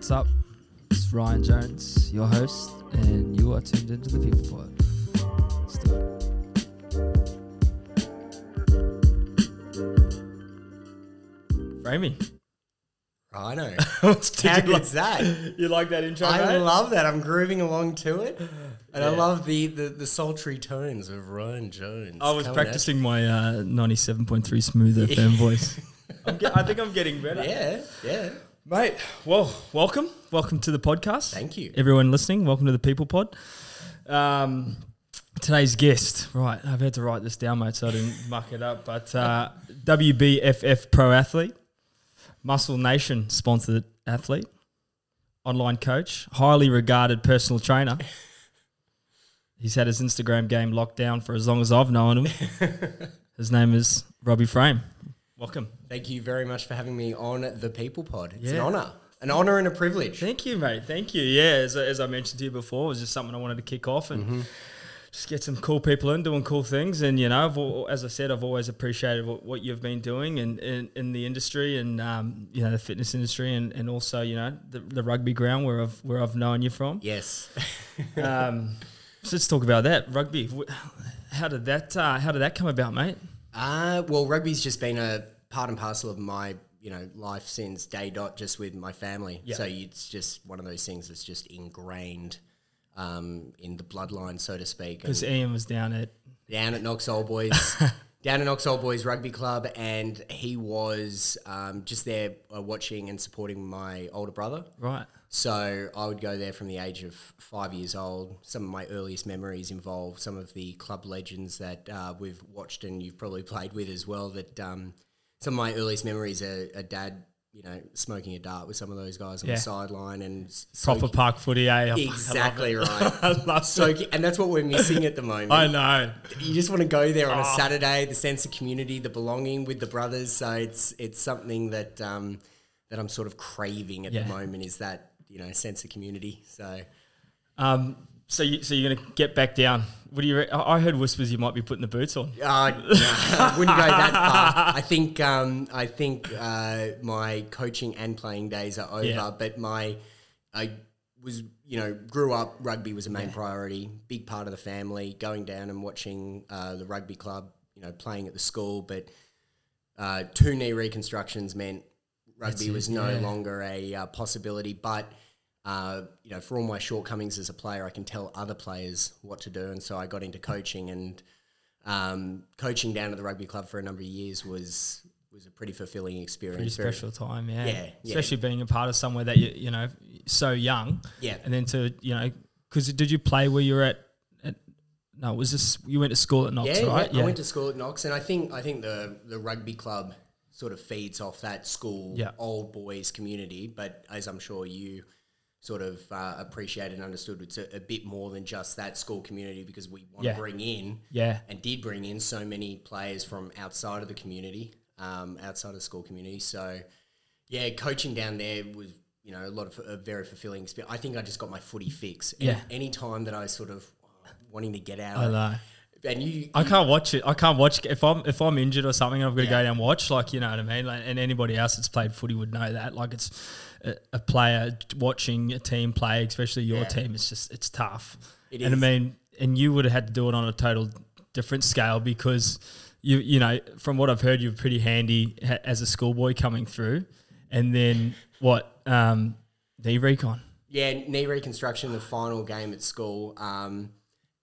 What's up? It's Ryan Jones, your host, and you are tuned into the People Pod. Let's do it. Framey. I know. Did How you good's like- that? You like that intro, I mate? love that. I'm grooving along to it. And I love the, the, the sultry tones of Ryan Jones. I was coming practicing my uh, 97.3 smooth FM voice. I'm get, I think I'm getting better. Yeah, yeah. Mate, well, welcome. Welcome to the podcast. Thank you. Everyone listening, welcome to the People Pod. Um, today's guest, right, I've had to write this down, mate, so I didn't muck it up, but uh, WBFF pro athlete, Muscle Nation sponsored athlete, online coach, highly regarded personal trainer. He's had his Instagram game locked down for as long as I've known him. his name is Robbie Frame. Welcome. Thank you very much for having me on the People Pod. It's an honour. An honour and a privilege. Thank you, mate. Thank you. Yeah, as, as I mentioned to you before, it was just something I wanted to kick off and just get some cool people in doing cool things. And, you know, I've, as I said, I've always appreciated what, what you've been doing in, in, in the industry and, um, you know, the fitness industry and, and also, you know, the, the rugby ground where I've, where I've known you from. Yes. Um, so let's talk about that. Rugby. How did that, uh, how did that come about, mate? Uh, well, rugby's just been a part and parcel of my you know life since day dot, just with my family. Yeah. So it's just one of those things that's just ingrained um, in the bloodline, so to speak. Because Ian was down at, down at Knox Old Boys, down at Knox Old Boys Rugby Club, and he was um, just there uh, watching and supporting my older brother. right. So I would go there from the age of five years old. Some of my earliest memories involve some of the club legends that uh, we've watched and you've probably played with as well. That um, some of my earliest memories are, are dad, you know, smoking a dart with some of those guys on Yeah. the sideline and Proper soaking- park footy, eh? I fucking love Exactly right. I love soaking, and that's what we're missing at the moment. I know. you just want to go there on a Oh. Saturday, the sense of community, the belonging with the brothers. So it's it's something that um, that I'm sort of craving at Yeah. the moment is that you know sense of community. So Um, so you so you're gonna get back down. What do you? Re- I heard whispers you might be putting the boots on. uh, no, I wouldn't go that far. I think um, I think uh, my coaching and playing days are over, Yeah. but my I was you know grew up rugby was a main priority, big part of the family. Going down and watching uh, the rugby club, you know, playing at the school, but uh, two knee reconstructions meant rugby was no yeah. longer a uh, possibility. But uh, you know, for all my shortcomings as a player, I can tell other players what to do, and so I got into coaching and um, coaching down at the rugby club for a number of years was was a pretty fulfilling experience. Pretty Very- special time, yeah. Yeah, yeah. Especially being a part of somewhere that you you know so young, Yeah. and then to you know because did you play where you were at? at no, was this you went to school at Knox, yeah, right? yeah, I went to school at Knox, and I think I think the the rugby club sort of feeds off that school Yeah. old boys community. But as I'm sure you sort of uh, appreciated and understood, it's a, a bit more than just that school community because we want Yeah. to bring in yeah, and did bring in so many players from outside of the community, um, outside of the school community. So, yeah, coaching down there was, you know, a lot of a very fulfilling experience. I think I just got my footy fix. And Yeah. Any time that I was sort of wanting to get out, I know. And you, I can't watch it. I can't watch if I'm if I'm injured or something. I've got to Yeah. go down and watch. Like you know what I mean. Like, and anybody else that's played footy would know that. Like it's a, a player watching a team play, especially your Yeah. team. It's just it's tough. It and is. I mean, and you would have had to do it on a total different scale because you you know from what I've heard, you're pretty handy ha- as a schoolboy coming through, and then what um, knee recon. yeah, knee reconstruction, the final game at school. Um,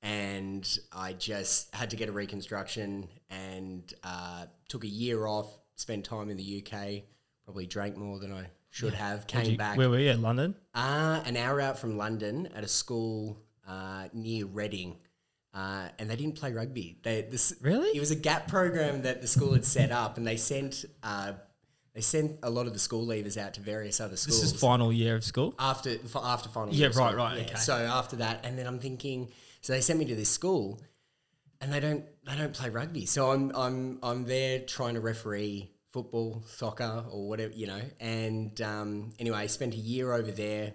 and I just had to get a reconstruction and uh, took a year off, spent time in the UK, probably drank more than I should have, came you- back. Where were you? At London. Uh, an hour out from London at a school uh, near Reading. Uh, and they didn't play rugby. They, this, Really? It was a gap program that the school had set up, and they sent uh, they sent a lot of the school leavers out to various other schools This is final year of school. after after final. Yeah, year, right, sorry. right, Yeah, okay. So after that, and then I'm thinking, so they sent me to this school, and they don't they don't play rugby. So I'm I'm I'm there trying to referee football, soccer, or whatever you know. And um, anyway, I spent a year over there,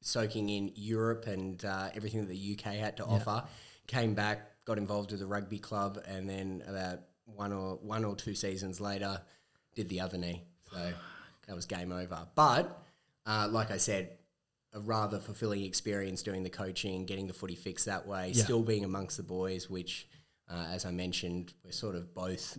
soaking in Europe and uh, everything that the UK had to offer. Came back, got involved with the rugby club, and then about one or one or two seasons later, did the other knee. So that was game over. But uh, like I said, a rather fulfilling experience doing the coaching, getting the footy fixed that way, Yeah. still being amongst the boys, which, uh, as I mentioned, we're sort of both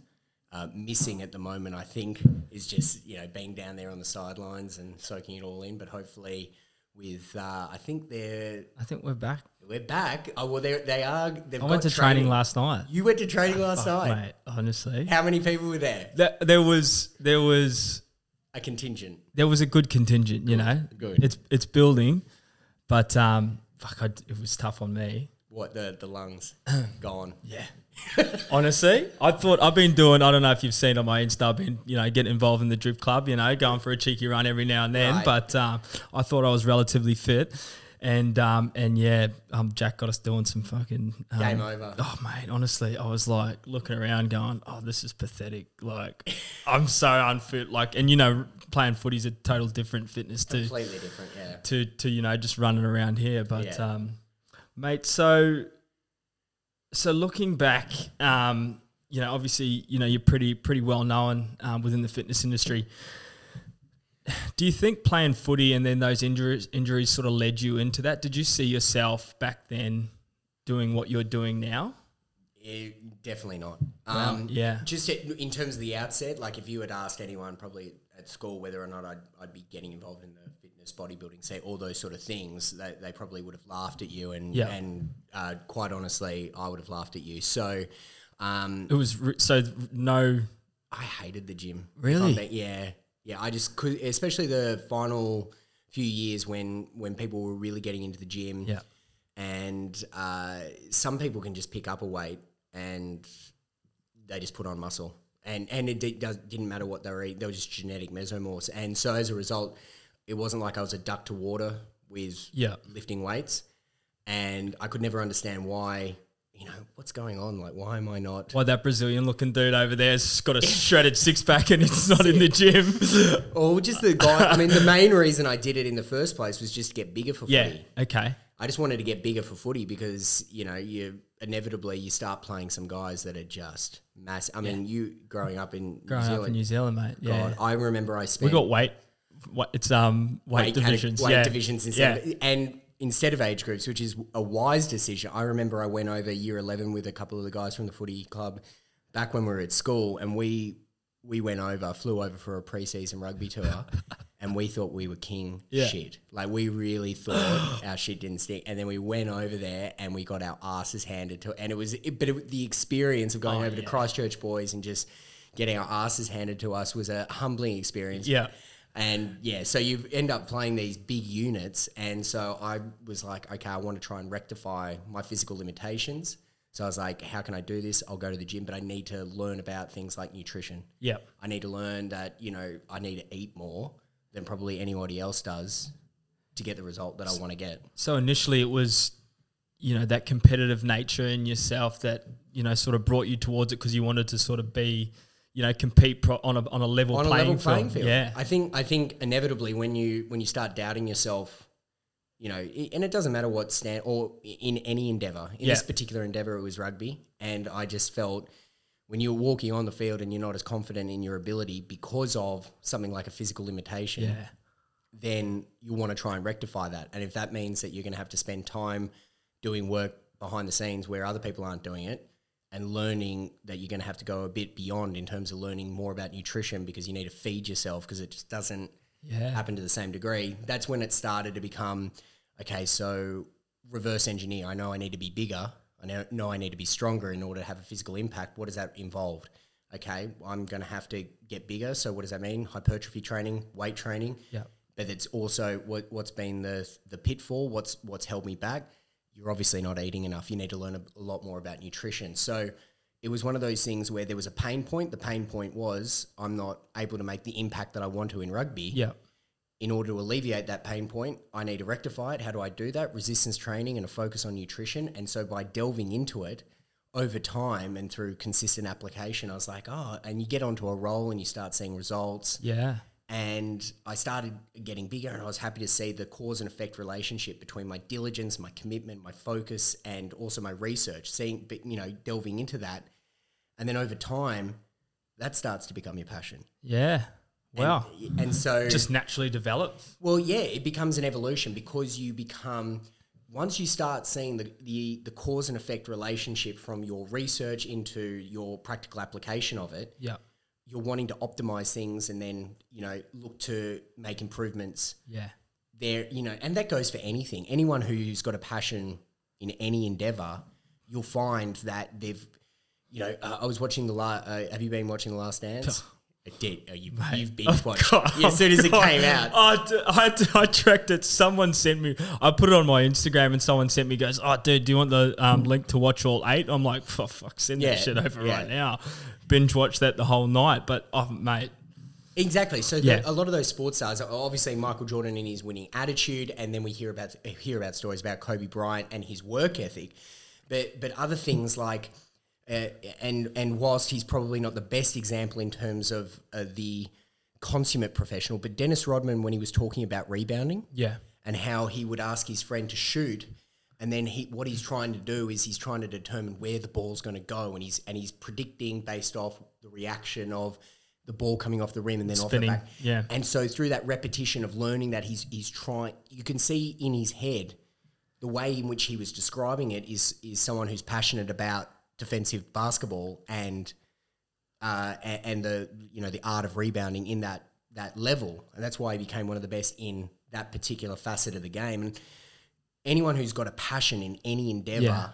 uh, missing at the moment. I think is just you know being down there on the sidelines and soaking it all in. But hopefully, with uh, I think they're I think we're back. we're back. Oh well, they they are. They've I got went to training last night. You went to training last Fuck, night. mate. Honestly, How many people were there? there, there was there was A contingent. there was a good contingent. You know, good. It's it's building, but um, fuck, I, it was tough on me. What the the lungs gone? Yeah. Honestly, I thought I've been doing. I don't know if you've seen on my Insta. I've been, you know, getting involved in the drip club. You know, going for a cheeky run every now and then. Right. But um, I thought I was relatively fit, and um, and yeah, um, Jack got us doing some fucking um, Game over. Oh mate, honestly, I was like looking around, going, "Oh, this is pathetic." Like, I'm so unfit. Like, and you know, playing footy's a total different fitness to Completely different. Yeah. to to you know just running around here. But Yeah. um, mate, so so looking back, um, you know, obviously, you know, you're pretty pretty well known um, within the fitness industry. Do you think playing footy and then those injuries injuries sort of led you into that? Did you see yourself back then doing what you're doing now? Eh, definitely not. Wow, Um, yeah. Just in terms of the outset, like if you had asked anyone probably at school whether or not I'd, I'd be getting involved in the fitness, bodybuilding, say all those sort of things, they, they probably would have laughed at you. And, Yeah. and uh, quite honestly, I would have laughed at you. So um, It was re- so no. I hated the gym. Really? Being- yeah, yeah. I just could, especially the final few years when when people were really getting into the gym. Yeah. and uh, some people can just pick up a weight and they just put on muscle, and and it did, does, didn't matter what they were eating; they were just genetic mesomorphs. And so as a result, it wasn't like I was a duck to water with Yeah. lifting weights, and I could never understand why. You know what's going on? Like, why am I not? Why that Brazilian looking dude over there's got a shredded six pack and it's not in the gym? Or just the guy. I mean, the main reason I did it in the first place was just to get bigger for yeah. footy. Okay. I just wanted to get bigger for footy because you know you inevitably you start playing some guys that are just massive. I mean, you growing up in Growing New up Zealand, in New Zealand, mate. Yeah. God, I remember I spent We got weight. What it's um weight, weight, divisions. weight yeah. divisions of, and instead of age groups, which is a wise decision. I remember I went over year eleven with a couple of the guys from the footy club back when we were at school, and we we went over, flew over for a preseason rugby tour. And we thought we were king Yeah. shit. Like we really thought our shit didn't stink. And then we went over there and we got our asses handed to. And it was, it, but it, the experience of going Oh, over to. Christchurch boys and just getting our asses handed to us was a humbling experience. Yeah. And yeah, so you end up playing these big units. And so I was like, okay, I want to try and rectify my physical limitations. So I was like, how can I do this? I'll go to the gym, but I need to learn about things like nutrition. Yeah. I need to learn that, you know, I need to eat more than probably anybody else does to get the result that I want to get. So initially it was, you know, that competitive nature in yourself that, you know, sort of brought you towards it because you wanted to sort of be, you know, compete pro- on a on a level on a playing level playing field. field. Yeah. I think I think inevitably when you when you start doubting yourself, you know, and it doesn't matter what stand or in any endeavor. In this particular endeavor, it was rugby, and I just felt when you're walking on the field and you're not as confident in your ability because of something like a physical limitation, yeah. then you want to try and rectify that. And if that means that you're going to have to spend time doing work behind the scenes where other people aren't doing it and learning that you're going to have to go a bit beyond in terms of learning more about nutrition because you need to feed yourself because it just doesn't Yeah. happen to the same degree. That's when it started to become okay, so reverse engineer. I know I need to be bigger. I know, I need to be stronger in order to have a physical impact. What does that involve? Okay, I'm going to have to get bigger. So what does that mean? Hypertrophy training, weight training Yeah. but it's also what what's been the the pitfall. What's what's held me back. You're obviously not eating enough. You need to learn a, a lot more about nutrition. So it was one of those things where there was a pain point. The pain point was I'm not able to make the impact that I want to in rugby. Yeah. In order to alleviate that pain point, I need to rectify it. How do I do that? Resistance training and a focus on nutrition. And so by delving into it over time and through consistent application, I was like, oh, and you get onto a roll and you start seeing results Yeah. And I started getting bigger and I was happy to see the cause and effect relationship between my diligence, my commitment, my focus and also my research, seeing you know delving into that and then over time that starts to become your passion. Yeah. And- Wow. and so Just naturally develop. well, yeah, it becomes an evolution because you become once you start seeing the, the the cause and effect relationship from your research into your practical application of it, Yeah. You're wanting to optimize things and then you know look to make improvements Yeah. there. You know, and that goes for anything. Anyone who's got a passion in any endeavor, you'll find that they've. You know, uh, I was watching the last. Uh, have you been watching the Last Dance? I did. Oh, you, you've binge watched. Yeah, as soon as it came out. D- I, d- I tracked it. Someone sent me. I put it on my Instagram, and someone sent me goes, "Oh, dude, do you want the um, link to watch all eight? I'm like, "For fuck, send Yeah, that shit over yeah. right now." Binge watch that the whole night, but oh, mate, Exactly. So Yeah. the, a lot of those sports stars, are obviously Michael Jordan and his winning attitude, and then we hear about hear about stories about Kobe Bryant and his work ethic, but but other things like, uh, and and whilst he's probably not the best example in terms of uh, the consummate professional, but Dennis Rodman when he was talking about rebounding, yeah, and how he would ask his friend to shoot and then he what he's trying to do is he's trying to determine where the ball's going to go and he's and he's predicting based off the reaction of the ball coming off the rim and then Spinning, off the back yeah. and so through that repetition of learning that he's he's trying you can see in his head the way in which he was describing it is is someone who's passionate about defensive basketball and uh, and the you know the art of rebounding in that that level, and that's why he became one of the best in that particular facet of the game. And anyone who's got a passion in any endeavor Yeah.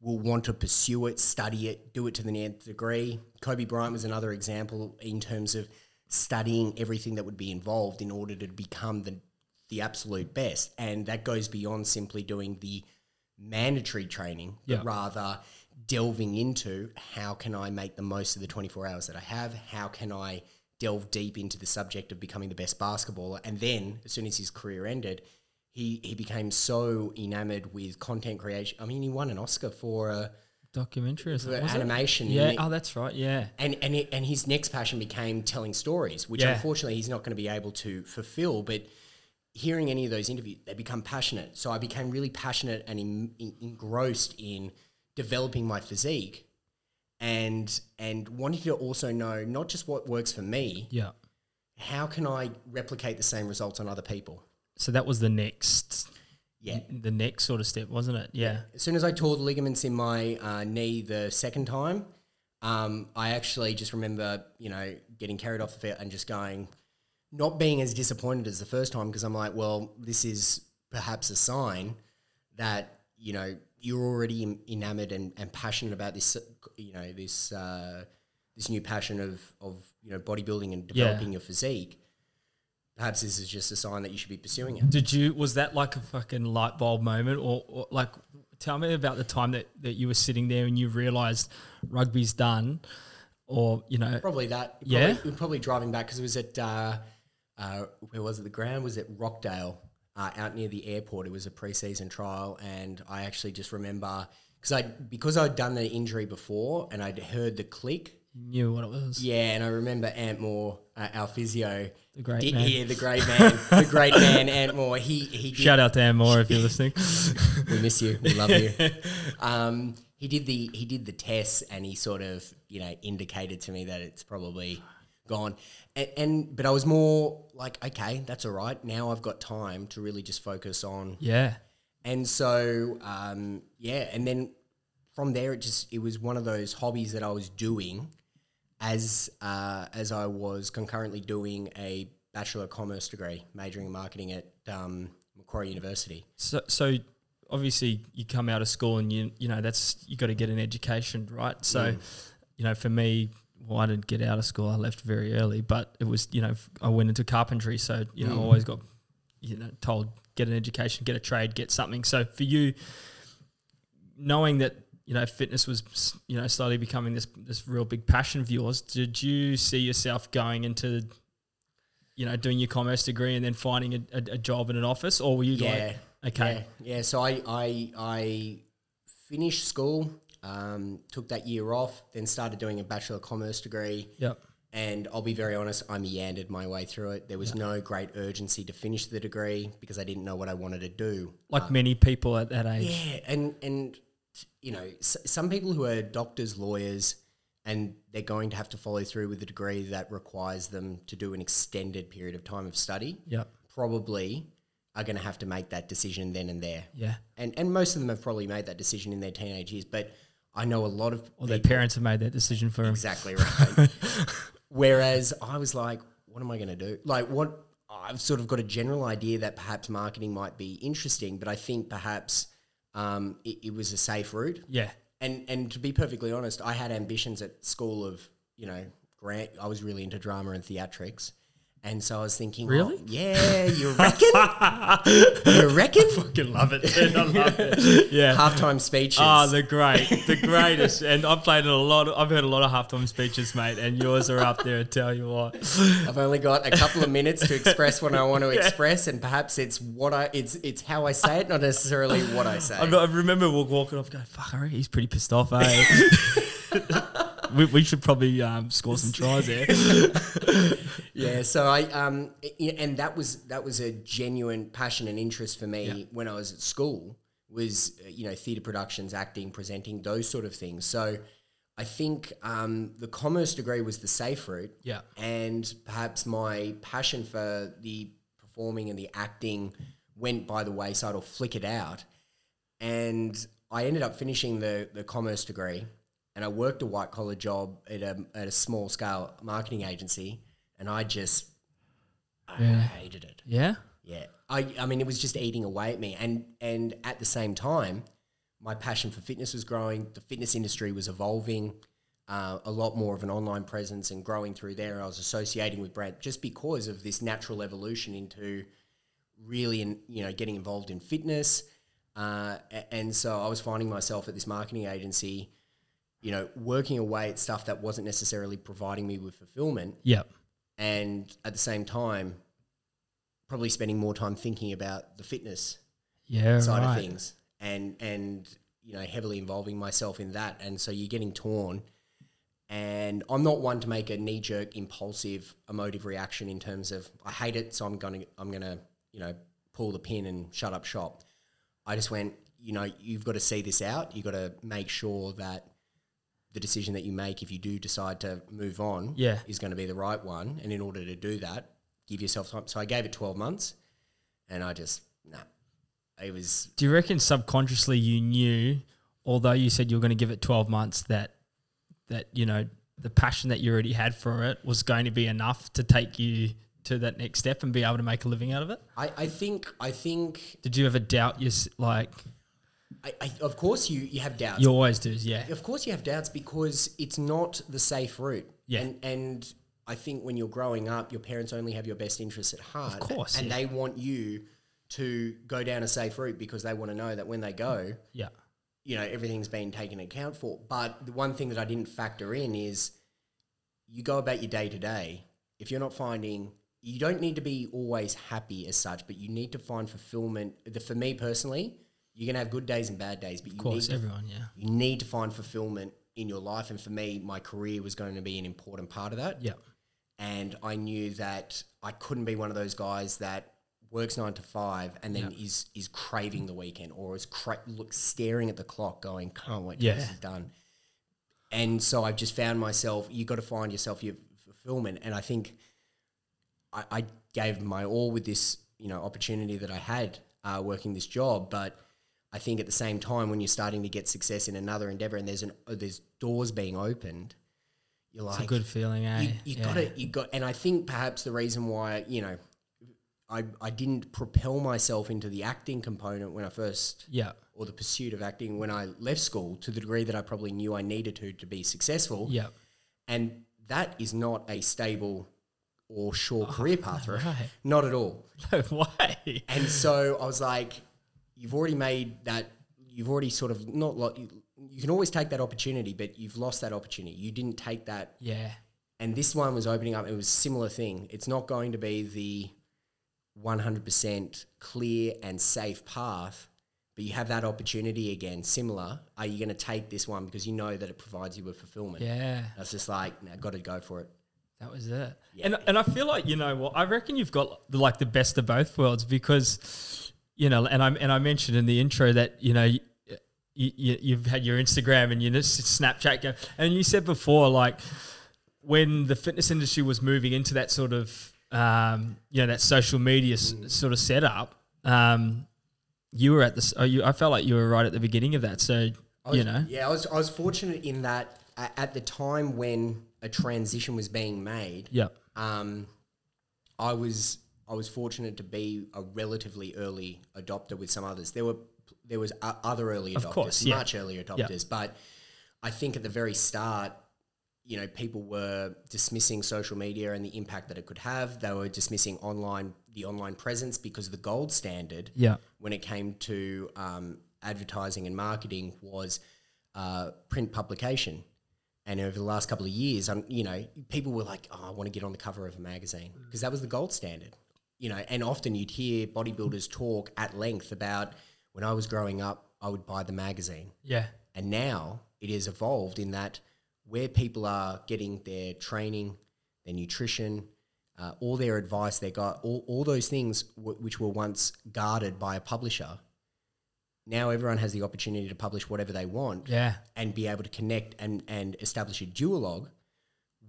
will want to pursue it, study it, do it to the nth degree. Kobe Bryant was another example in terms of studying everything that would be involved in order to become the the absolute best, and that goes beyond simply doing the mandatory training, but Yeah. rather delving into how can I make the most of the 24 hours that I have? How can I delve deep into the subject of becoming the best basketballer? And then, as soon as his career ended, he, he became so enamored with content creation. I mean, he won an Oscar for a documentary or something. it? animation. Yeah. Oh, that's right. Yeah. and, and, it, and his next passion became telling stories, which Yeah. unfortunately he's not going to be able to fulfill. But hearing any of those interviews, they become passionate. So I became really passionate and en- en- engrossed in developing my physique, and and wanting to also know not just what works for me, Yeah. how can I replicate the same results on other people? So that was the next, Yeah. the next sort of step, wasn't it? Yeah. As soon as I tore the ligaments in my uh, knee the second time, um, I actually just remember, you know, getting carried off the field and just going, not being as disappointed as the first time because I'm like, well, this is perhaps a sign that you know you're already enamored and, and passionate about this, you know, this uh, this new passion of of you know bodybuilding and Yeah. developing your physique. Perhaps this is just a sign that you should be pursuing it. Did you? Was that like a fucking light bulb moment, or, or like? Tell me about the time that, that you were sitting there and you realised rugby's done, or you know, Probably that. Yeah? Probably, probably driving back because it was at uh, uh, where was it? The ground was at Rockdale, uh, out near the airport. It was a preseason trial, and I actually just remember because I because I'd done the injury before and I'd heard the click. knew what it was. Yeah, and I remember Ant Moore, uh, our physio, The great did, man. yeah, the great man, the great man, Ant Moore. He he did, Shout out to Ant Moore if you're listening. we miss you. We love you. Um, he did the he did the tests, and he sort of you know indicated to me that it's probably gone. And, and but I was more like, okay, that's all right. Now I've got time to really just focus on. yeah, And so um, yeah, and then from there, it just it was one of those hobbies that I was doing as uh, as I was concurrently doing a bachelor of commerce degree, majoring in marketing at um, Macquarie University. so so obviously you come out of school and you you know that's you got to get an education, right? So Mm. you know, for me. Well, I didn't get out of school. I left very early, but it was, you know, I went into carpentry. So, you know, I Mm. always got, you know, told get an education, get a trade, get something. So for you, knowing that you know fitness was you know slowly becoming this this real big passion of yours did you see yourself going into you know doing your commerce degree and then finding a, a, a job in an office or were you Yeah. like okay Yeah, yeah. So I I I finished school, um, took that year off, then started doing a bachelor of commerce degree. yep And I'll be very honest, I meandered my way through it. There was no great urgency to finish the degree because I didn't know what I wanted to do. like many people at that age Yeah, and and you know, s- some people who are doctors, lawyers, and they're going to have to follow through with a degree that requires them to do an extended period of time of study, Yep. probably are going to have to make that decision then and there. Yeah. And and most of them have probably made that decision in their teenage years, but I know a lot of Or their parents have made that decision for them. Exactly right. Whereas I was like, what am I going to do? Like, what I've sort of got a general idea that perhaps marketing might be interesting, but I think perhaps um, it, it was a safe route. Yeah. And and to be perfectly honest, I had ambitions at school of you know grant. I was really into drama and theatrics. And so I was thinking, well, Really? yeah, you reckon? you reckon? I Fucking love it. dude. I love it. Yeah. Halftime speeches. Ah, the great, the greatest, and I've played a lot. Of, I've heard a lot of halftime speeches, mate, and yours are up there. I tell you what, I've only got a couple of minutes to express what I want to express, and perhaps it's what I it's it's how I say it, not necessarily what I say. I, I remember walking off, going, "Fuck, he's pretty pissed off." Eh? we, we should probably um, score some tries there. yeah, so I um and that was that was a genuine passion and interest for me Yeah. when I was at school was uh, you know theatre productions, acting, presenting, those sort of things. So I think um, the commerce degree was the safe route. Yeah. and perhaps my passion for the performing and the acting went by the wayside or flickered out. And I ended up finishing the, the commerce degree and I worked a white collar job at a, at a small scale marketing agency and I just I Yeah. hated it. Yeah, Yeah. I, I mean, it was just eating away at me. And, and at the same time, my passion for fitness was growing. The fitness industry was evolving, uh, a lot more of an online presence and growing through there. I was associating with brand just because of this natural evolution into really, in, you know, getting involved in fitness. Uh, and so I was finding myself at this marketing agency, you know, working away at stuff that wasn't necessarily providing me with fulfillment. Yeah, and at the same time, probably spending more time thinking about the fitness yeah. side right. of things and and you know heavily involving myself in that. And so you're getting torn. And I'm not one to make a knee jerk impulsive emotive reaction in terms of I hate it so I'm going to I'm going to you know pull the pin and shut up shop. I just went you know you've got to see this out. You've got to make sure that the decision that you make if you do decide to move on Yeah. is going to be the right one and in order to do that give yourself time so I gave it 12 months and I just nah it was Do you reckon subconsciously you knew, although you said you were going to give it twelve months, that that you know the passion that you already had for it was going to be enough to take you to that next step and be able to make a living out of it? I, I think I think Did you ever doubt your like? I, I, of course you you have doubts You always do, yeah. Of course, you have doubts because it's not the safe route. Yeah. And, and I think when you're growing up, your parents only have your best interests at heart. Of course, And yeah. they want you to go down a safe route because they want to know that when they go, Yeah. you know, everything's been taken account for. But the one thing that I didn't factor in is you go about your day to day. If you're not finding, you don't need to be always happy as such, but you need to find fulfillment. The, for me personally, you're gonna have good days and bad days, but you Of course, need to everyone, yeah. you need to find fulfillment in your life. And for me, my career was going to be an important part of that. Yeah. And I knew that I couldn't be one of those guys that works nine to five and then is is craving the weekend or is cra- look staring at the clock going, can't wait till this Yeah. is done. And so I've just found myself, you got to find yourself your fulfillment. And I think I, I gave my all with this, you know, opportunity that I had uh, working this job. But I think at the same time, when you're starting to get success in another endeavor and there's an uh, there's doors being opened, you're like, It's a good feeling, eh? you, you yeah. got to you got and i think perhaps the reason why you know I, I didn't propel myself into the acting component when i first Yeah. or the pursuit of acting when i left school to the degree that i probably knew i needed to to be successful Yeah. and that is not a stable or sure career path right? right. not at all No way. and so I was like, you've already made that, you've already sort of not, lo- you, you can always take that opportunity, but you've lost that opportunity. You didn't take that. Yeah. And this one was opening up, it was a similar thing. It's not going to be the 100% clear and safe path, but you have that opportunity again, similar. Are you going to take this one because you know that it provides you with fulfillment? Yeah. That's just like, now got to go for it. That was it. Yeah. And and I feel like you know what I reckon you've got the, like the best of both worlds because you know and I and I mentioned in the intro that you know you, you, you've had your Instagram and your Snapchat, go, and you said before like when the fitness industry was moving into that sort of um, you know that social media s- sort of setup. Um, you were at this. Oh, you, I felt like you were right at the beginning of that. So I was- you know, Yeah, I was I was fortunate in that at the time when a transition was being made, yeah, um, I was I was fortunate to be a relatively early adopter with some others. There were there was other early adopters, course, yeah. much earlier adopters, but I think at the very start, you know, people were dismissing social media and the impact that it could have. They were dismissing online the online presence because the gold standard yeah, when it came to um, advertising and marketing was uh, print publication. And over the last couple of years, um, you know, people were like, "Oh, I want to get on the cover of a magazine," because that was the gold standard. You know, and often you'd hear bodybuilders talk at length about when I was growing up, I would buy the magazine. yeah, And now it has evolved in that where people are getting their training, their nutrition, uh, all their advice they got, all, all those things w- which were once guarded by a publisher, now everyone has the opportunity to publish whatever they want yeah, and be able to connect and, and establish a duologue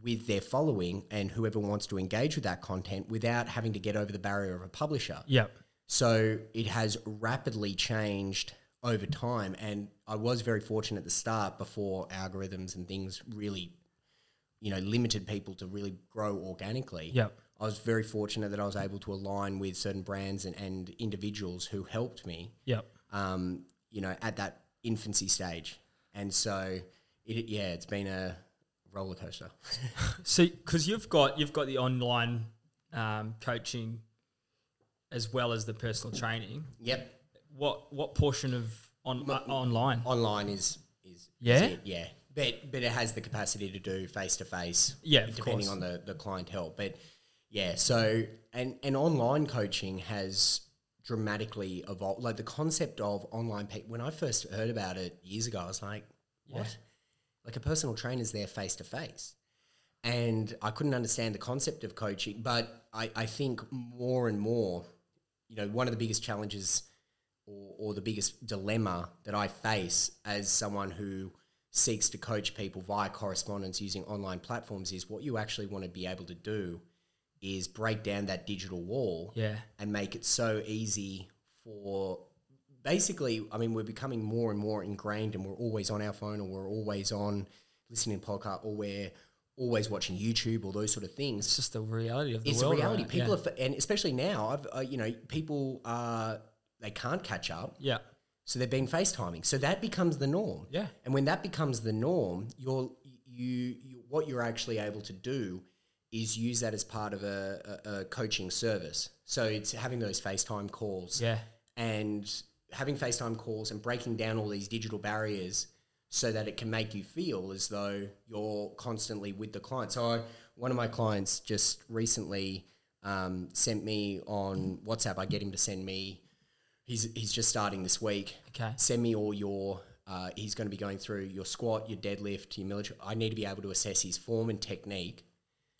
with their following and whoever wants to engage with that content without having to get over the barrier of a publisher. yeah, So it has rapidly changed over time. And I was very fortunate at the start before algorithms and things really, you know, limited people to really grow organically. yeah, I was very fortunate that I was able to align with certain brands and, and individuals who helped me, yeah. um, you know, at that infancy stage. And so, it, yeah, it's been a roller coaster. So, because you've got you've got the online um, coaching as well as the personal training. yep. What what portion of on uh, online? Online is, is, is Yeah? it, yeah. But, but it has the capacity to do face to face, Yeah, depending course. on the, the clientele. But yeah, so and and online coaching has dramatically evolved. Like the concept of online pe- when I first heard about it years ago, I was like, what? Like a personal trainer's there face to face. And I couldn't understand the concept of coaching, but I, I think more and more, you know, one of the biggest challenges or, or the biggest dilemma that I face as someone who seeks to coach people via correspondence using online platforms is what you actually want to be able to do is break down that digital wall Yeah, and make it so easy for basically i mean we're becoming more and more ingrained and we're always on our phone or we're always on listening to podcast or we're always watching youtube or those sort of things it's just the reality of the it's world. a reality right? people yeah. are and especially now i've uh, you know people are they can't catch up yeah, so they've been FaceTiming. So that becomes the norm. Yeah. And when that becomes the norm, you're you, you what you're actually able to do is use that as part of a, a, a coaching service. So it's having those FaceTime calls yeah, and having FaceTime calls and breaking down all these digital barriers so that it can make you feel as though you're constantly with the client. So I, one of my clients just recently um, sent me on WhatsApp. I get him to send me. He's he's just starting this week. Okay. Send me all your. Uh, he's going to be going through your squat, your deadlift, your military. I need to be able to assess his form and technique,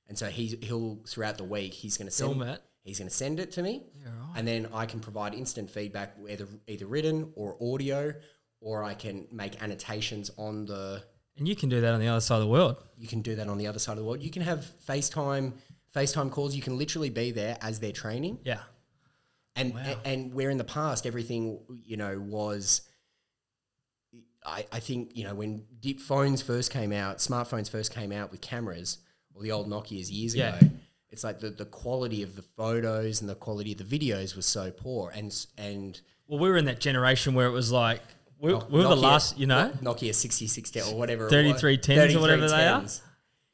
and so he's he'll throughout the week he's going to send Film it. He's going to send it to me, Yeah, right. and then I can provide instant feedback, either either written or audio, or I can make annotations on the. And you can do that on the other side of the world. You can do that on the other side of the world. You can have FaceTime FaceTime calls. You can literally be there as they're training, Yeah, and Wow. a- and where in the past everything you know was. I, I think you know when phones first came out, smartphones first came out with cameras, or the old Nokia's years Yeah. ago. It's like the, the quality of the photos and the quality of the videos was so poor, and and well, we were in that generation where it was like we, we were the last, you know, Nokia sixty sixty or whatever, it was. 3310s or whatever they are.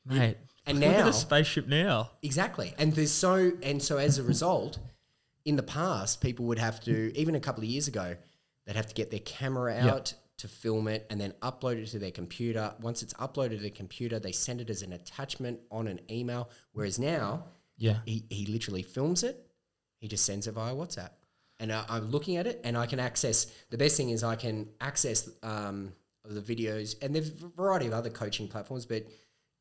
mate. And look at now- the spaceship now. Exactly. And there's so and so as a result, in the past, people would have to even a couple of years ago, they'd have to get their camera out to film it and then upload it to their computer. Once it's uploaded to the computer, they send it as an attachment on an email. Whereas now, Yeah, he, he literally films it, he just sends it via WhatsApp. And I, I'm looking at it and I can access the best thing is I can access um, the videos and there's a variety of other coaching platforms, but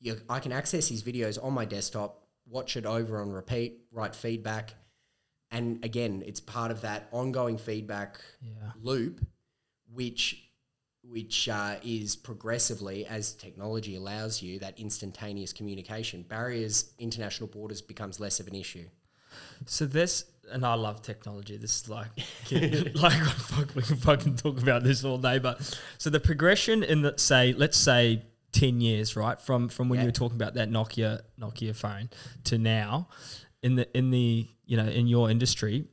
you, I can access these videos on my desktop, watch it over on repeat, write feedback. And again, it's part of that ongoing feedback yeah, loop, which which uh, is progressively as technology allows you that instantaneous communication barriers international borders becomes less of an issue So this, and I love technology. This is like, like fuck, we can fucking talk about this all day. But so the progression in the say, let's say ten years, right, from from when Yeah. you were talking about that Nokia Nokia phone to now, in the in the you know in your industry,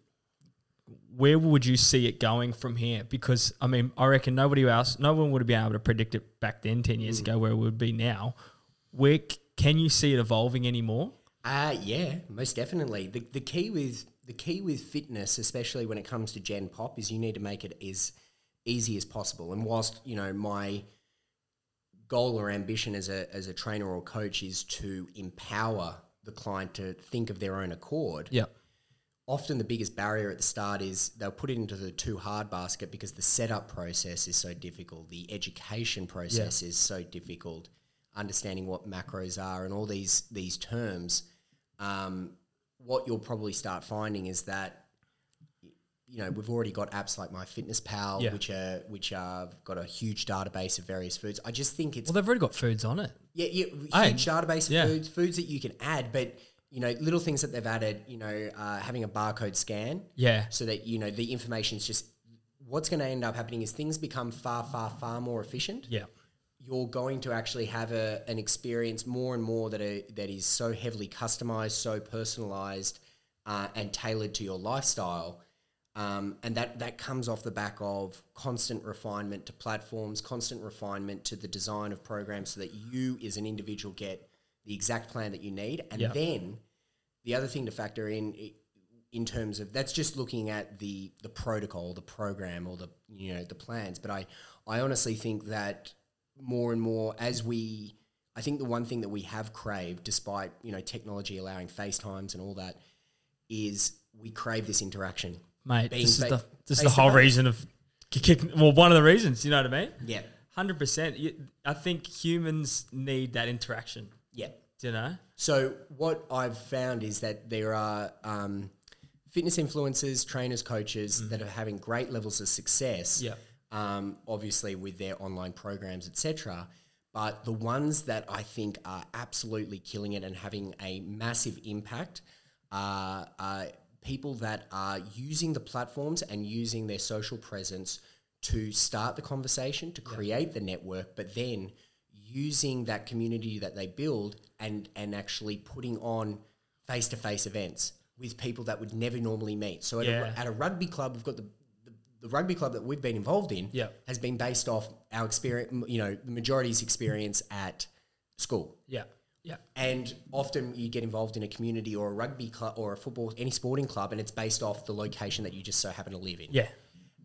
where would you see it going from here? Because I mean, I reckon nobody else, no one would have been able to predict it back then, ten years ago, where it would be now. Where can you see it evolving anymore? Uh, yeah, most definitely. The, the key with the key with fitness, especially when it comes to Gen Pop, is you need to make it as easy as possible. And whilst you know my goal or ambition as a as a trainer or coach is to empower the client to think of their own accord, Yeah. Often the biggest barrier at the start is they'll put it into the too hard basket because the setup process is so difficult, the education process is so difficult, understanding what macros are and all these these terms. Um, what you'll probably start finding is that you know we've already got apps like MyFitnessPal, Yeah. which are which are got a huge database of various foods. I just think it's Well, they've already got foods on it. yeah, yeah, huge database of yeah. foods, foods that you can add, but you know, little things that they've added. You know, uh, having a barcode scan, Yeah. so that you know the information is just. What's going to end up happening is things become far, far, far more efficient. Yeah. You're going to actually have a, an experience more and more that are, that is so heavily customized, so personalized, uh, and tailored to your lifestyle. Um, and that, that comes off the back of constant refinement to platforms, constant refinement to the design of programs so that you as an individual get the exact plan that you need. And Yeah. then the other thing to factor in in terms of that's just looking at the the protocol, the program or the you know the plans. But I I honestly think that more and more as we I think the one thing that we have craved, despite you know technology allowing FaceTimes and all that, is we crave this interaction. Mate, Being this is fa- the this is the whole reason of kicking. Well, one of the reasons, you know what I mean? Yeah, Hundred percent. I think humans need that interaction. Yeah. Do you know? So what I've found is that there are um, fitness influencers, trainers, coaches that are having great levels of success. Yeah. Um, obviously with their online programs, etc. But the ones that I think are absolutely killing it and having a massive impact are, are people that are using the platforms and using their social presence to start the conversation, to create the network, but then using that community that they build and and actually putting on face to face events with people that would never normally meet. So at, Yeah. a, at a rugby club, we've got the, the the rugby club that we've been involved in Yeah. has been based off our experience, you know, the majority's experience at school. Yeah. Yeah. And often you get involved in a community or a rugby club or a football, any sporting club, and it's based off the location that you just so happen to live in. Yeah.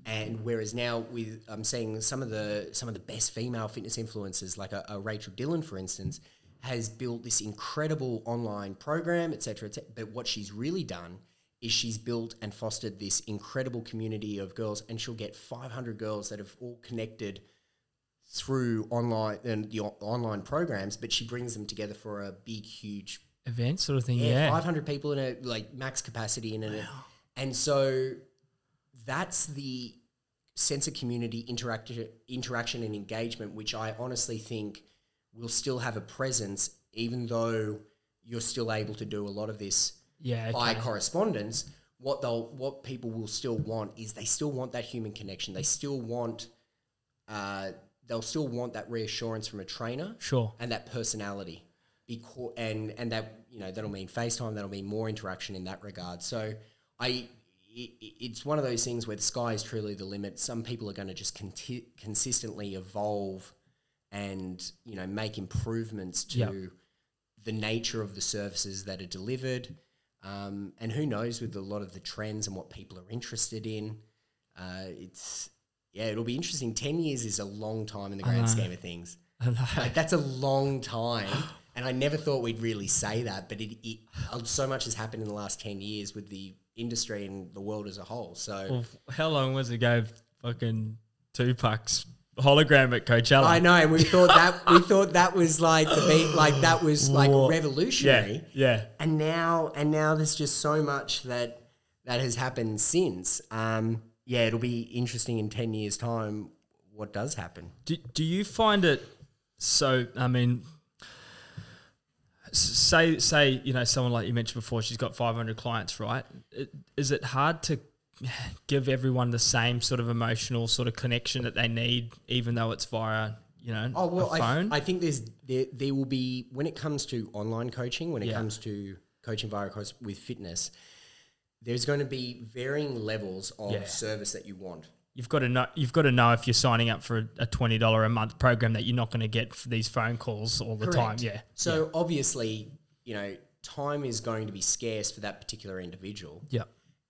And whereas now with I'm seeing some of the some of the best female fitness influencers, like a, a Rachel Dillon, for instance, has built this incredible online program, et cetera, et cetera. But what she's really done is she's built and fostered this incredible community of girls, and she'll get 500 girls that have all connected through online and the o- online programs. But she brings them together for a big, huge Event sort of thing. yeah, Yeah. 500 people in a like max capacity in it. And so that's the sense of community interaction, interaction and engagement, which I honestly think will still have a presence, even though you're still able to do a lot of this Yeah. by correspondence. What they'll, what people will still want is they still want that human connection. They still want, uh, they'll still want that reassurance from a trainer Sure. and that personality because and and that you know that'll mean FaceTime that'll mean more interaction in that regard so I i it's one of those things where the sky is truly the limit some people are going to just conti- consistently evolve and you know make improvements to Yep. the nature of the services that are delivered um, and who knows with a lot of the trends and what people are interested in uh, it's yeah it'll be interesting 10 years is a long time in the grand scheme of things like that's a long time, and I never thought we'd really say that. But it, it uh, so much has happened in the last ten years with the industry and the world as a whole. So Well, how long was it ago? Fucking Tupac's hologram at Coachella. I know, and we thought that we thought that was like the beat, like that was like Wha- revolutionary. Yeah. Yeah. And now, and now there's just so much that that has happened since. Um, yeah, it'll be interesting in ten years' time what does happen. Do, do you find it so? I mean, say say you know someone like you mentioned before, she's got 500 clients, right? Is it hard to give everyone the same sort of emotional sort of connection that they need, even though it's via you know Oh well, I, phone? I think there's there, there will be when it comes to online coaching, when it Yeah. comes to coaching via course with fitness, there's going to be varying levels of Yeah. service that you want. You've got to know. You've got to know if you're signing up for a, twenty dollar a month program that you're not going to get these phone calls all the time. Yeah. So obviously, you know, time is going to be scarce for that particular individual. Yeah.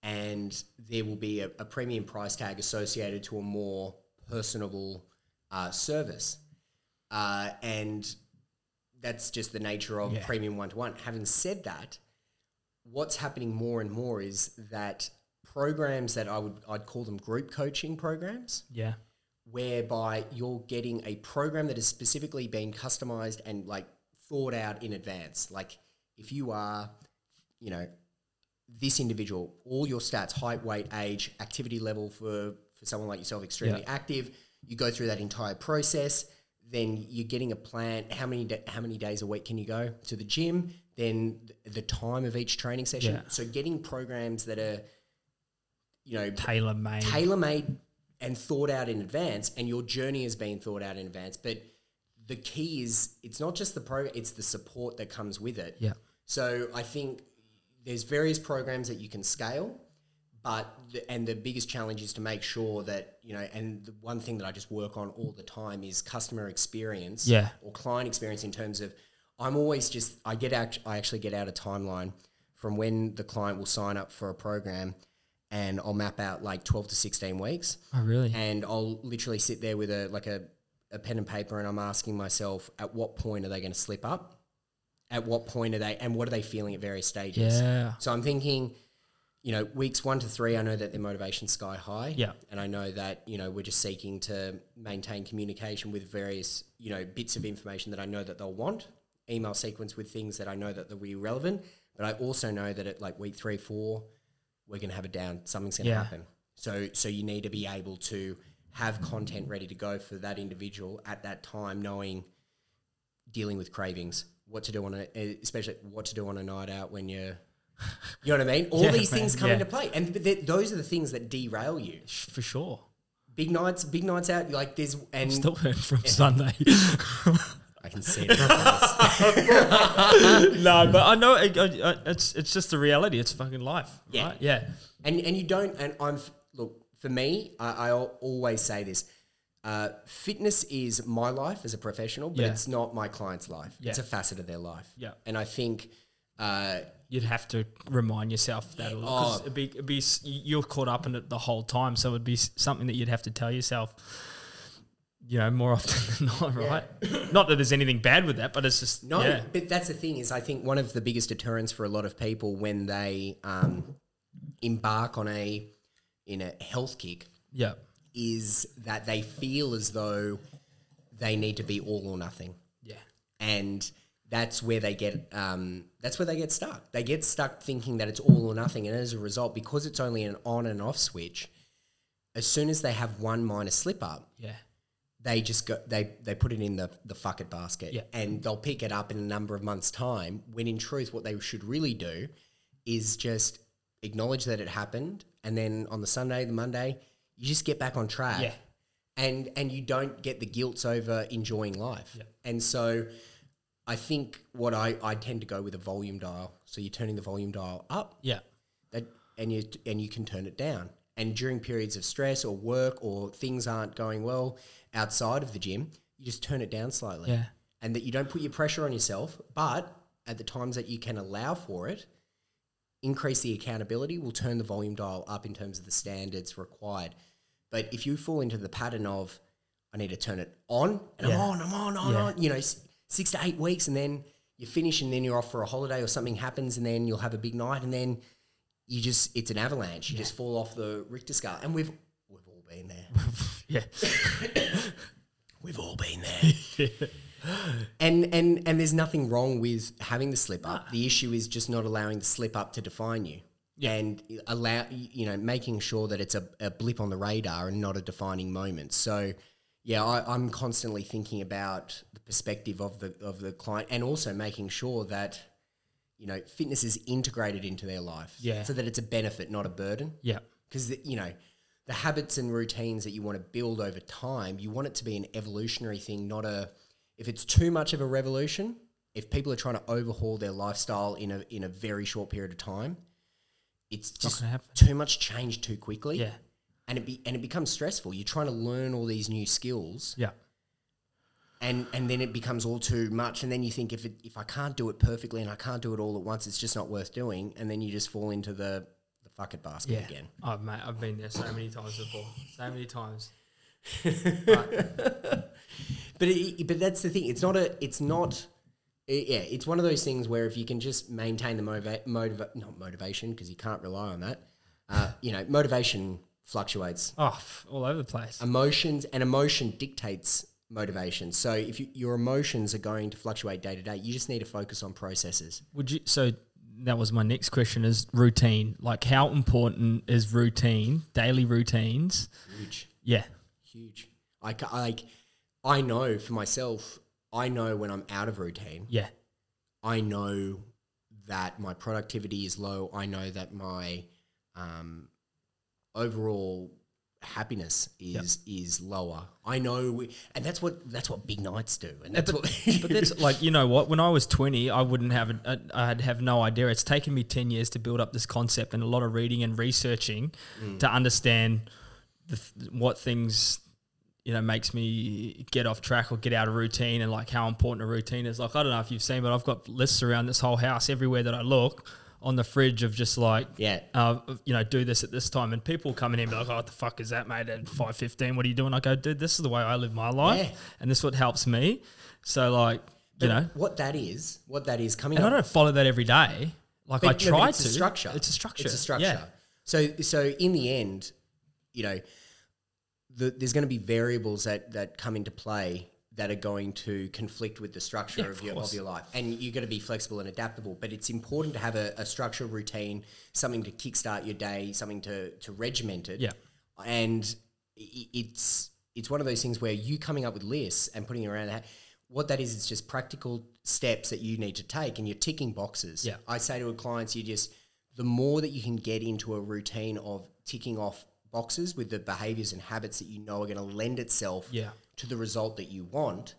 And there will be a, a premium price tag associated to a more personable uh, service. Uh, and that's just the nature of Yeah. premium one to one. Having said that, what's happening more and more is that programs that I would I'd call them group coaching programs Yeah. whereby you're getting a program that has specifically been customized and like thought out in advance. Like if you are, you know, this individual, all your stats, height, weight, age, activity level for for someone like yourself, extremely Yeah. active. You go through that entire process. Then you're getting a plan. How many da- how many days a week can you go to the gym? Then th- the time of each training session. Yeah. So getting programs that are, you know, Tailor made. tailor made and thought out in advance, and your journey has been thought out in advance. But the key is it's not just the program; it's the support that comes with it. Yeah. So I think there's various programs that you can scale, but the, and the biggest challenge is to make sure that you know. And the one thing that I just work on all the time is customer experience, Yeah. or client experience in terms of I'm always just I get act I actually get out a timeline from when the client will sign up for a program, and I'll map out like 12 to 16 weeks Oh really? and I'll literally sit there with a like a, a pen and paper and I'm asking myself at what point are they going to slip up? At what point are they and what are they feeling at various stages? Yeah. So I'm thinking, you know, weeks one to three, I know that their motivation's sky high. Yeah. And I know that, you know, we're just seeking to maintain communication with various, you know, bits of information that I know that they'll want, email sequence with things that I know that they'll be relevant. But I also know that at like week three, four, we're gonna have it down. Something's gonna Yeah. happen. So so you need to be able to have content ready to go for that individual at that time, knowing dealing with cravings, what to do on a, especially what to do on a night out when you're, you know what I mean. All Yeah, these man, things come yeah. into play, and th- th- those are the things that derail you. For sure. Big nights, big nights out, like there's and Still hurt from Sunday. I can see it. no, but I know it, it's it's just the reality. It's fucking life. Yeah. Right? Yeah. and and you don't and i'm look for me i, I always say this uh, fitness is my life as a professional but Yeah. it's not my client's life it's Yeah. a facet of their life Yeah. and i think uh, You'd have to remind yourself that a lot. 'cause Oh. it'd be, it'd be s- you're caught up in it the whole time, so it'd be s- something that you'd have to tell yourself. You know, more often than not, right? Not that there's anything bad with that, but it's just no yeah, but that's the thing is i think one of the biggest deterrents for a lot of people when they um, embark on a in a health kick yeah, is that they feel as though they need to be all or nothing yeah, and that's where they get um, that's where they get stuck. They get stuck thinking that it's all or nothing, and as a result, because it's only an on and off switch, as soon as they have one minor slip up, yeah, they just go they they put it in the the fuck it basket, Yeah. and they'll pick it up in a number of months' time. When in truth, what they should really do is just acknowledge that it happened, and then on the Sunday, the Monday, you just get back on track yeah, and and you don't get the guilt over enjoying life. Yeah. And so I think what I, I tend to go with a volume dial. So you're turning the volume dial up yeah, that and you and you can turn it down. And during periods of stress or work or things aren't going well outside of the gym, you just turn it down slightly. yeah, And that you don't put your pressure on yourself, but at the times that you can allow for it, increase the accountability, we'll turn the volume dial up in terms of the standards required. But if you fall into the pattern of, I need to turn it on, and Yeah. I'm on, I'm on, on, Yeah. on, you know, six to eight weeks, and then you finish, and then you're off for a holiday or something happens, and then you'll have a big night, and then you just, it's an avalanche. You just fall off the Richter scale. And we've, we've all been there. yeah, We've all been there. and and and there's nothing wrong with having the slip up. The issue is just not allowing the slip up to define you. And allow you know, making sure that it's a, a blip on the radar and not a defining moment. So, yeah, I, I'm constantly thinking about the perspective of the of the client, and also making sure that you know fitness is integrated into their life, Yeah. so that it's a benefit, not a burden. Yeah. Because you know the habits and routines that you want to build over time, you want it to be an evolutionary thing, not a. If it's too much of a revolution, if people are trying to overhaul their lifestyle in a in a very short period of time, it's just too much change too quickly Yeah. and it be and it becomes stressful. You're trying to learn all these new skills, Yeah. and and then it becomes all too much. And then you think if it, if I can't do it perfectly and I can't do it all at once, it's just not worth doing. And then you just fall into the the fuck it basket Yeah. again. Oh, mate, I've been there so many times before. So many times. But it, but that's the thing. It's not a. It's not. i- yeah, it's one of those things where if you can just maintain the motiva- motiva- not motivation because you can't rely on that. Uh, you know, motivation fluctuates. Oh, all over the place. emotions and emotion dictates motivation. So if you, your emotions are going to fluctuate day to day, you just need to focus on processes. Would you? So that was my next question: is routine. Like, how important is routine? Daily routines. Huge, Yeah. huge. I like. I know for myself. I know when I'm out of routine. Yeah. I know that my productivity is low. I know that my um, overall happiness is is lower. I know, we, and that's what that's what big nights do, and that's what. But that's like you know what? When I was twenty, I wouldn't have. A, I'd have no idea. It's taken me ten years to build up this concept and a lot of reading and researching to understand the, what things you know makes me get off track or get out of routine and like how important a routine is. Like I don't know if you've seen, but I've got lists around this whole house everywhere that I look on the fridge of just like yeah, uh, you know, do this at this time, and people coming in and be like, "Oh, what the fuck is that, mate?" At five fifteen, what are you doing? I go, "Dude, this is the way I live my life, Yeah. and this is what helps me." So, like, you know, what that is, what that is coming and I don't follow that every day. Like, But- I no, but try it's to. A structure. It's a structure. It's a structure. Yeah. So so in the end, you know, the, there's going to be variables that that come into play that are going to conflict with the structure Yeah, of, of your of your life, and you've got to be flexible and adaptable. But it's important to have a, a structure, routine, something to kickstart your day, something to to regiment it. Yeah. and it's it's one of those things where you coming up with lists and putting it around that. What that is, it's just practical steps that you need to take, and you're ticking boxes. Yeah. I say to clients, you just the more that you can get into a routine of ticking off boxes with the behaviors and habits that you know are going to lend itself Yeah. to the result that you want,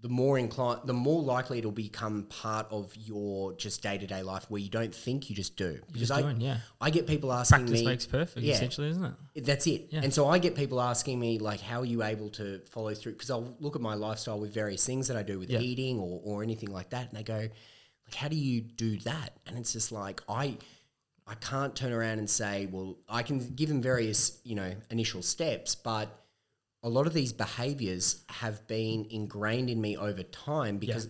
the more inclined, the more likely it'll become part of your just day to day life where you don't think you just do. You're just I, doing, yeah. I get people asking me. Practice me, makes perfect, Yeah. essentially, isn't it? that's it. Yeah. And so I get people asking me like, how are you able to follow through? Because I'll look at my lifestyle with various things that I do with Yeah. eating or, or anything like that, and they go, like, how do you do that? And it's just like I, I can't turn around and say, well, I can give them various, you know, initial steps, but a lot of these behaviors have been ingrained in me over time because,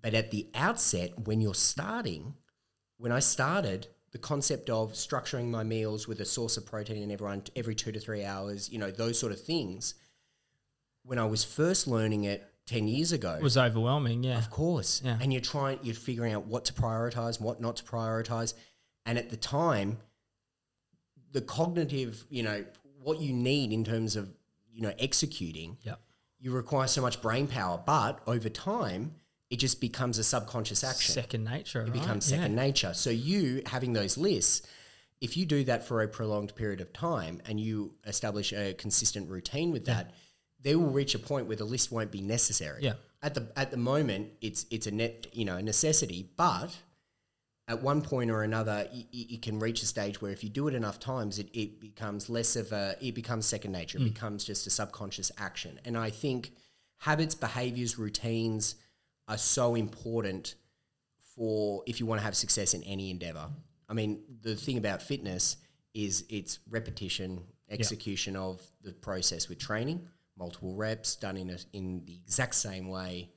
but at the outset, when you're starting, when I started, the concept of structuring my meals with a source of protein in everyone every two to three hours, you know, those sort of things. When I was first learning it ten years ago, It was overwhelming, yeah. of course, Yeah. and you're trying, you're figuring out what to prioritize, what not to prioritize, and at the time, the cognitive, you know, what you need in terms of, you know, executing Yep. you require so much brain power, but over time, it just becomes a subconscious action. Second nature, it becomes second nature. So you having those lists, if you do that for a prolonged period of time and you establish a consistent routine with that, they will reach a point where the list won't be necessary. Yeah. At the at the moment, it's it's a net you know a necessity, but at one point or another, you, you can reach a stage where if you do it enough times, it, it becomes less of a, it becomes second nature. It mm. becomes just a subconscious action. And I think habits, behaviors, routines are so important for if you want to have success in any endeavor. I mean, the thing about fitness is it's repetition, execution of the process with training, multiple reps done in a, in the exact same way,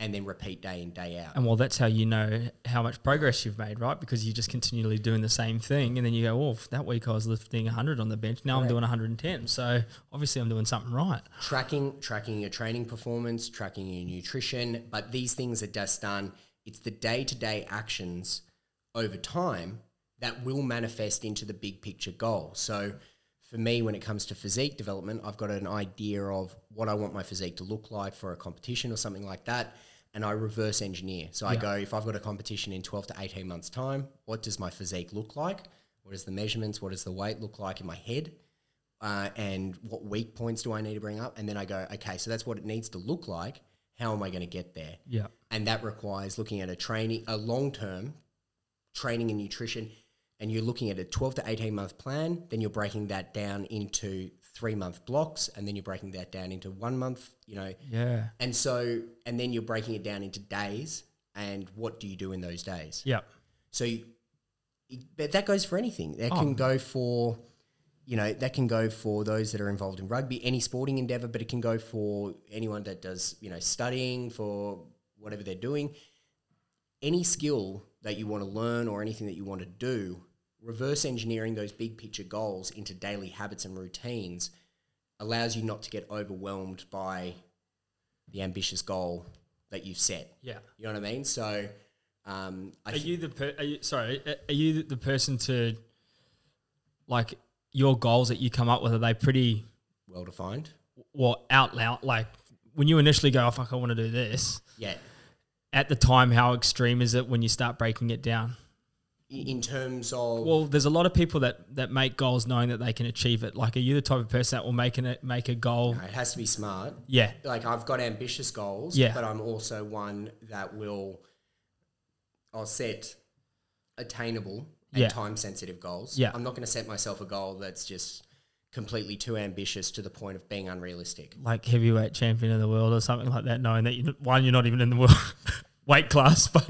and then repeat day in day out. And well, that's how you know how much progress you've made, right? Because you're just continually doing the same thing, and then you go, "Oh, that week I was lifting 100 on the bench. Now I'm doing 110. So obviously I'm doing something right." tracking tracking your training performance, tracking your nutrition, but these things are just done. It's the day to day actions over time that will manifest into the big picture goal. So for me, when it comes to physique development, I've got an idea of what I want my physique to look like for a competition or something like that. And I reverse engineer. So I go, if I've got a competition in 12 to 18 months' time, what does my physique look like? What is the measurements? What does the weight look like in my head? Uh, and what weak points do I need to bring up? And then I go, okay, so that's what it needs to look like. How am I going to get there? Yeah. and that requires looking at a training a long term training and nutrition and you're looking at a 12 to 18 month plan then you're breaking that down into three month blocks and then you're breaking that down into one month you know Yeah. and so and then you're breaking it down into days and what do you do in those days Yeah. so you, but that goes for anything that Oh. can go for you know that can go for those that are involved in rugby any sporting endeavor but it can go for anyone that does you know studying for whatever they're doing any skill that you want to learn or anything that you want to do reverse engineering those big picture goals into daily habits and routines allows you not to get overwhelmed by the ambitious goal that you've set Yeah. you know what i mean so um, I Are thi- you the per- are you, sorry? Are you the person to like your goals that you come up with? Are they pretty well defined well out loud? Like when you initially go, "Oh fuck, I want to do this." yeah At the time, how extreme is it when you start breaking it down? In terms of Well, there's a lot of people that that make goals knowing that they can achieve it. Like, are you the type of person that will make an, make a goal? it has to be smart Yeah, like i've got ambitious goals Yeah. but i'm also one that will i'll set attainable and Yeah. time sensitive goals Yeah. i'm not going to set myself a goal that's just completely too ambitious to the point of being unrealistic like heavyweight champion of the world or something like that. Knowing that you one, you're not even in the world weight class, but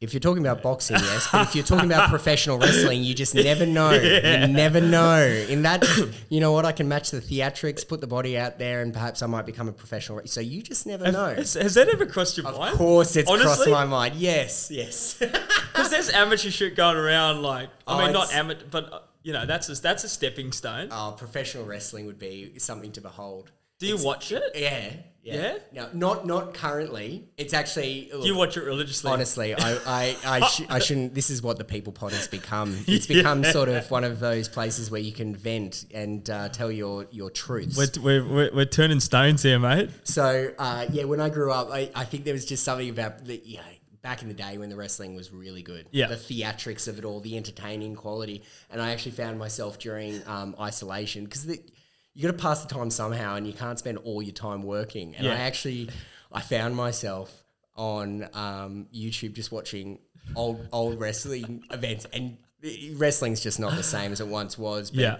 if you're talking about boxing yes but if you're talking about professional wrestling you just never know you never know in that you know what i can match the theatrics put the body out there and perhaps i might become a professional so you just never know has, has that ever crossed your Of mind? Of course, it's crossed my mind. Yes, yes. Because there's amateur shit going around. Like, I Oh, mean, not amateur, but uh, you know, that's a, that's a stepping stone. oh, professional wrestling would be something to behold. Do you watch it? Yeah, yeah. Yeah? No, not not currently. It's actually. Do you watch it religiously? Honestly, I I, I, sh- I shouldn't. This is what the People Pod has become. It's become sort of one of those places where you can vent and uh, tell your your truths. We're, we're, we're, we're turning stones here, mate. So uh, yeah, when I grew up, I, I think there was just something about the you know back in the day when the wrestling was really good. Yeah. the theatrics of it all, the entertaining quality, and I actually found myself during um, isolation because you got to pass the time somehow, and you can't spend all your time working. And Yeah. I actually, I found myself on um, YouTube just watching old old wrestling events, and wrestling's just not the same as it once was. But, Yeah.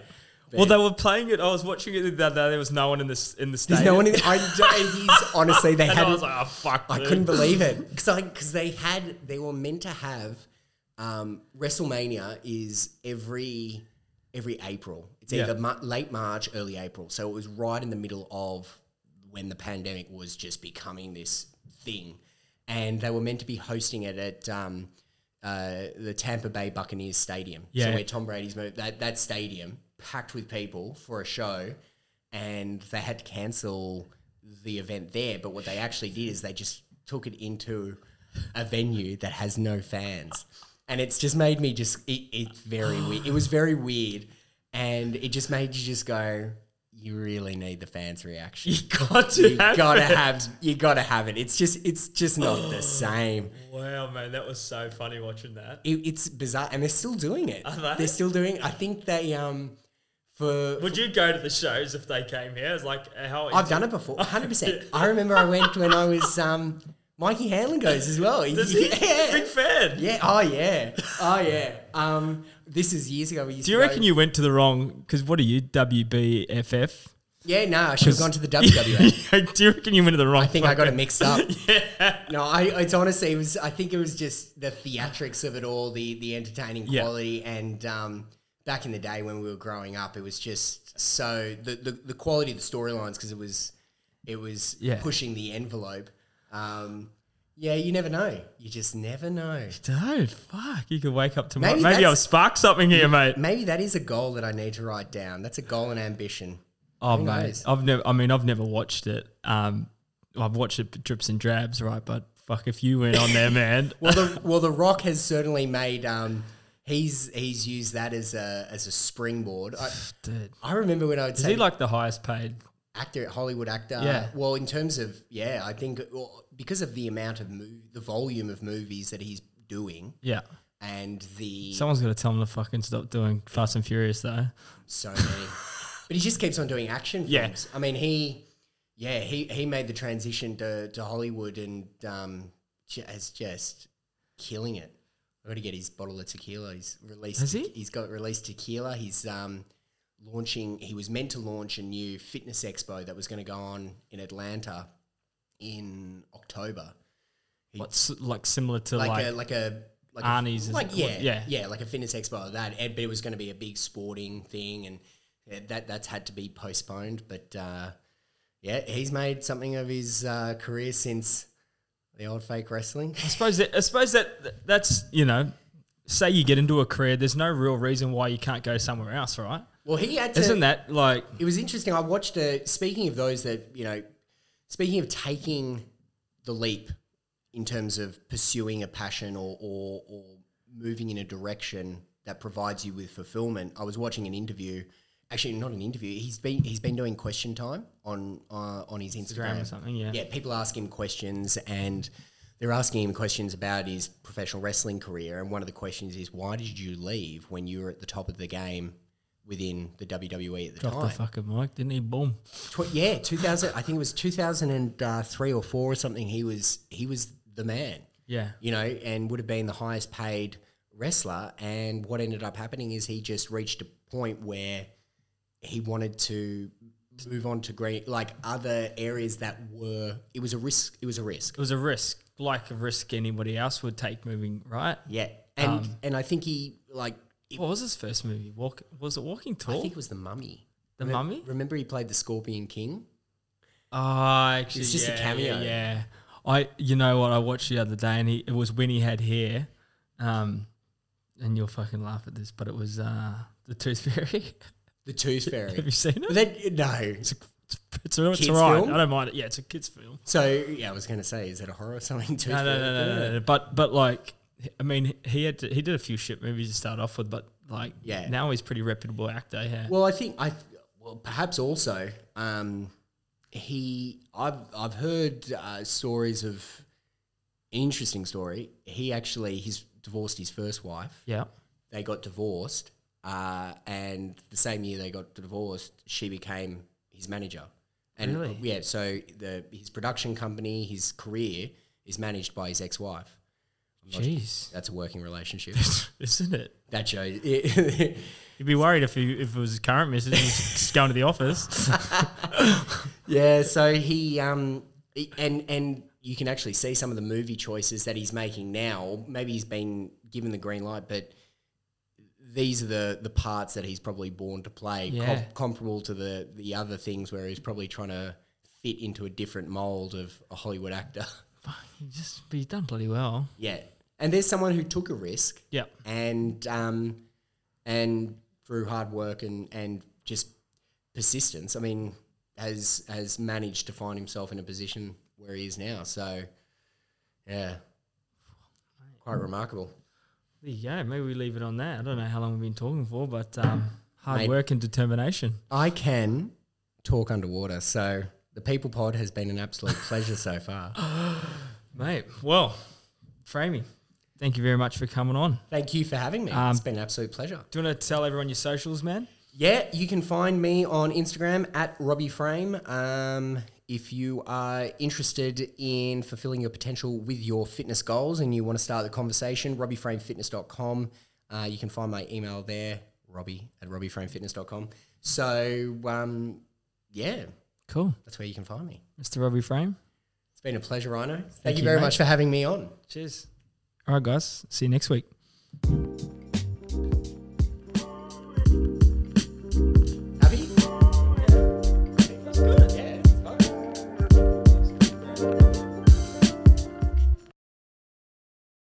Well, they were playing it. I was watching it the other day. There was no one in this in the There's no one in. I, he's honestly they had. I was like, oh fuck. I dude. couldn't believe it because because they had they were meant to have um, WrestleMania is every every April. It's Yeah. either ma- late March, early April. So it was right in the middle of when the pandemic was just becoming this thing, and they were meant to be hosting it at. Um, uh, the Tampa Bay Buccaneers Stadium, Yeah. so where Tom Brady's moved, that that stadium packed with people for a show, and they had to cancel the event there. But what they actually did is they just took it into a venue that has no fans, and it's just made me just it, it's very weird. It was very weird, and it just made you just go. You really need the fans' reaction. You got to You have gotta it. have, you gotta have it. It's just, it's just not the same. Wow, man, that was so funny watching that. It, it's bizarre, and they're still doing it. Are they? They're still doing. I think they um for. Would you go to the shows if they came here? It's like how I've done it before, hundred percent. I remember I went when I was um. Mikey Hanlon goes as well. Does he? Yeah. Big fan. Yeah. Oh yeah. Oh yeah. Um. This is years ago. We used Do you to go- reckon you went to the wrong? Because what are you, WBFF? Yeah. No, I should have gone to the WWA. Do you reckon you went to the wrong? I think I got it mixed up. yeah. No, I it's honestly it was I think it was just the theatrics of it all, the the entertaining Yeah. quality and um back in the day when we were growing up it was just so the the, the quality of the storylines because it was it was Yeah. pushing the envelope. Um yeah, you never know. You just never know. Dude, fuck! You could wake up tomorrow. Maybe Maybe, I'll spark something here, mate. Maybe that is a goal that I need to write down. That's a goal and ambition. Oh, Who mate, knows? I've never. I mean, I've never watched it. Um, I've watched it drips and drabs, right? But fuck, if you went on there, man. Well, the well, the Rock has certainly made um, he's he's used that as a as a springboard. I, Dude. I remember when I would Is say he like the highest paid? Actor, Hollywood actor. Yeah. Well, in terms of yeah, I think well, because of the amount of mov- the volume of movies that he's doing, Yeah. and the Someone's got to tell him to fucking stop doing Fast and Furious though. so many. but he just keeps on doing action films. Yeah. I mean, he, yeah, he he made the transition to, to Hollywood and um, is just killing it. I've got to get his bottle of tequila. He's released. Has he? He's got released tequila. He's um, launching. He was meant to launch a new fitness expo that was going to go on in Atlanta in October. He- What's like similar to like, like, a like a like Arnie's, a, like yeah. Yeah. yeah like a fitness expo like that and, but it was going to be a big sporting thing and yeah, that that's had to be postponed but uh, yeah he's made something of his uh, career since the old fake wrestling I suppose that I suppose that that's you know, say you get into a career, there's no real reason why you can't go somewhere else, right? Well he had to Isn't that like it was interesting I watched a speaking of those that you know speaking of taking the leap in terms of pursuing a passion or, or, or moving in a direction that provides you with fulfillment. I was watching an interview, actually not an interview. He's been he's been doing question time on uh, on his Instagram. Instagram or something? Yeah. Yeah, people ask him questions and they're asking him questions about his professional wrestling career. And one of the questions is, why did you leave when you were at the top of the game within the WWE at the Drop time? the fucking mic, didn't he? Boom. Tw- yeah, two thousand. I think it was two thousand and uh, three or four or something. He was he was the man, Yeah. you know, and would have been the highest paid wrestler. And what ended up happening is he just reached a point where he wanted to move on to great like other areas that were. It was a risk. It was a risk. It was a risk, like a risk anybody else would take moving, right? Yeah, and Um, and I think he like. It- What was his first movie? Walk was it Walking Tall? I think it was the Mummy. The Remem- Mummy? Remember he played the Scorpion King. Oh, actually, It's just a cameo. Yeah, yeah. I, you know what? I watched the other day, and he, it was when he had hair. Um, and you'll fucking laugh at this, but it was uh, the Tooth Fairy. The Tooth Fairy. Have you seen it? then no, It's a, it's, a, it's right. film? I don't mind it. Yeah, it's a kids film. So yeah, I was going to say, is it a horror or something? Tooth No, no, no, no, no, no. But but like, I mean, he had to, he did a few shit movies to start off with, but like, Yeah. now he's a pretty reputable actor. Yeah. Well, I think I well perhaps also um, he I've I've heard uh, stories of interesting story. He actually he's divorced his first wife. yeah. They got divorced, uh, and the same year they got divorced, she became his manager. And Really? yeah, so the his production company, his career is managed by his ex-wife. Jeez, That's a working relationship. isn't it? that shows. You'd be worried if he if it was his current missus he's just going to the office. Yeah, so he um he- and and you can actually see some of the movie choices that he's making now. Maybe he's been given the green light, but these are the the parts that he's probably born to play, com- comparable to the the other things where he's probably trying to fit into a different mold of a Hollywood actor. Fuck, he just but he's done bloody well. yeah, and there's someone who took a risk Yeah. and um and through hard work and and just persistence, I mean, has has managed to find himself in a position where he is now. So, yeah, quite remarkable. There you go. Maybe we leave it on that. I don't know how long we've been talking for, but um, hard Mate. work and determination. I can talk underwater, so the People Pod has been an absolute pleasure so far. Mate, well, Framey, thank you very much for coming on. Thank you for having me. Um, it's been an absolute pleasure. Do you want to tell everyone your socials, man? Yeah, you can find me on Instagram at Robbie Frame. Um, if you are interested in fulfilling your potential with your fitness goals and you want to start the conversation, robbieframefitness.com. Uh, you can find my email there, robbie at robbieframefitness.com. So, um, yeah, Cool. that's where you can find me. Mr. Robbie Frame. It's been a pleasure, Rhino. Thank, you you, very mate. much for having me on. Cheers. All right, guys. See you next week.